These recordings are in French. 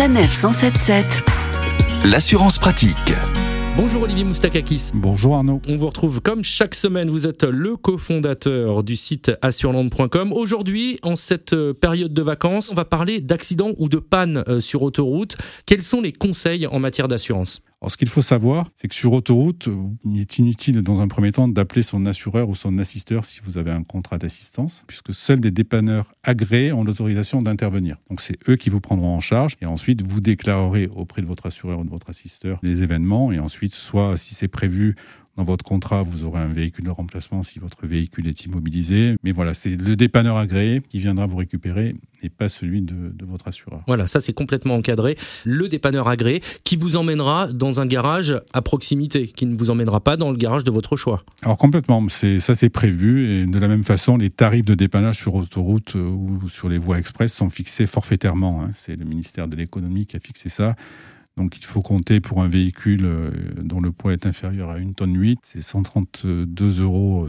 Sanef 177. L'assurance pratique. Bonjour Olivier Moustakakis. Bonjour Arnaud. On vous retrouve comme chaque semaine, vous êtes le cofondateur du site assureland.com. Aujourd'hui, en cette période de vacances, on va parler d'accidents ou de pannes euh, sur autoroute. Quels sont les conseils en matière d'assurance? Alors, ce qu'il faut savoir, c'est que sur autoroute, il est inutile dans un premier temps d'appeler son assureur ou son assisteur si vous avez un contrat d'assistance, puisque seuls des dépanneurs agréés ont l'autorisation d'intervenir. Donc, c'est eux qui vous prendront en charge et ensuite vous déclarerez auprès de votre assureur ou de votre assisteur les événements et ensuite, soit si c'est prévu, dans votre contrat, vous aurez un véhicule de remplacement si votre véhicule est immobilisé. Mais voilà, c'est le dépanneur agréé qui viendra vous récupérer et pas celui de, votre assureur. Voilà, ça c'est complètement encadré. Le dépanneur agréé qui vous emmènera dans un garage à proximité, qui ne vous emmènera pas dans le garage de votre choix. Alors complètement, c'est ça c'est prévu et de la même façon, les tarifs de dépannage sur autoroute euh, ou sur les voies express sont fixés forfaitairement. Hein. C'est le ministère de l'économie qui a fixé ça. Donc il faut compter pour un véhicule euh, dont le poids est inférieur à 1 tonne 8, c'est 132,70 euros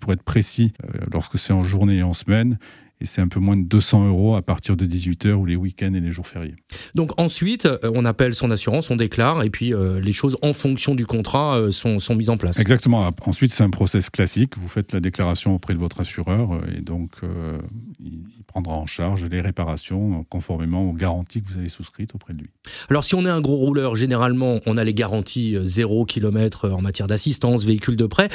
pour être précis euh, lorsque c'est en journée et en semaine et c'est un peu moins de 200 euros à partir de 18h ou les week-ends et les jours fériés. Donc ensuite, euh, on appelle son assurance, on déclare, et puis euh, les choses en fonction du contrat euh, sont, sont, mises en place. Exactement. Ensuite, c'est un process classique. Vous faites la déclaration auprès de votre assureur, et donc prendra en charge les réparations conformément aux garanties que vous avez souscrites auprès de lui. Alors si on est un gros rouleur, généralement, on a les garanties 0 km en matière d'assistance, véhicule de prêt.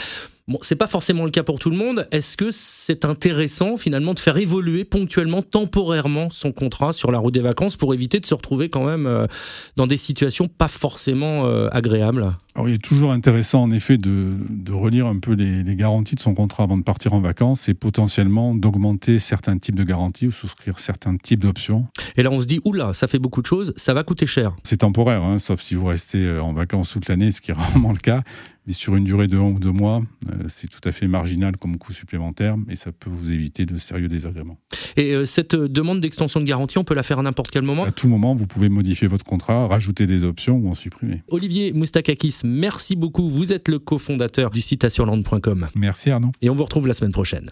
Bon, c'est pas forcément le cas pour tout le monde. Est-ce que c'est intéressant finalement de faire évoluer ponctuellement, temporairement son contrat sur la route des vacances pour éviter de se retrouver quand même euh, dans des situations pas forcément euh, agréables? Alors, il est toujours intéressant, en effet, de, de relire un peu les, les, garanties de son contrat avant de partir en vacances et potentiellement d'augmenter certains types de garanties ou souscrire certains types d'options. Et là, on se dit, oula, ça fait beaucoup de choses, ça va coûter cher. C'est temporaire, hein, sauf si vous restez euh, en vacances toute l'année, ce qui est rarement le cas. Mais sur une durée de un ou deux mois, euh, c'est tout à fait marginal comme coût supplémentaire et ça peut vous éviter de sérieux désagréments. Et euh, cette demande d'extension de garantie, on peut la faire à n'importe quel moment? À tout moment, vous pouvez modifier votre contrat, rajouter des options ou en supprimer. Olivier Moustakakis, merci beaucoup. Vous êtes le cofondateur du site assureland.com. Merci Arnaud. Et on vous retrouve la semaine prochaine.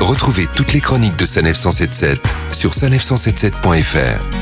Retrouvez toutes les chroniques de Sanef 177 sur sanef177.fr.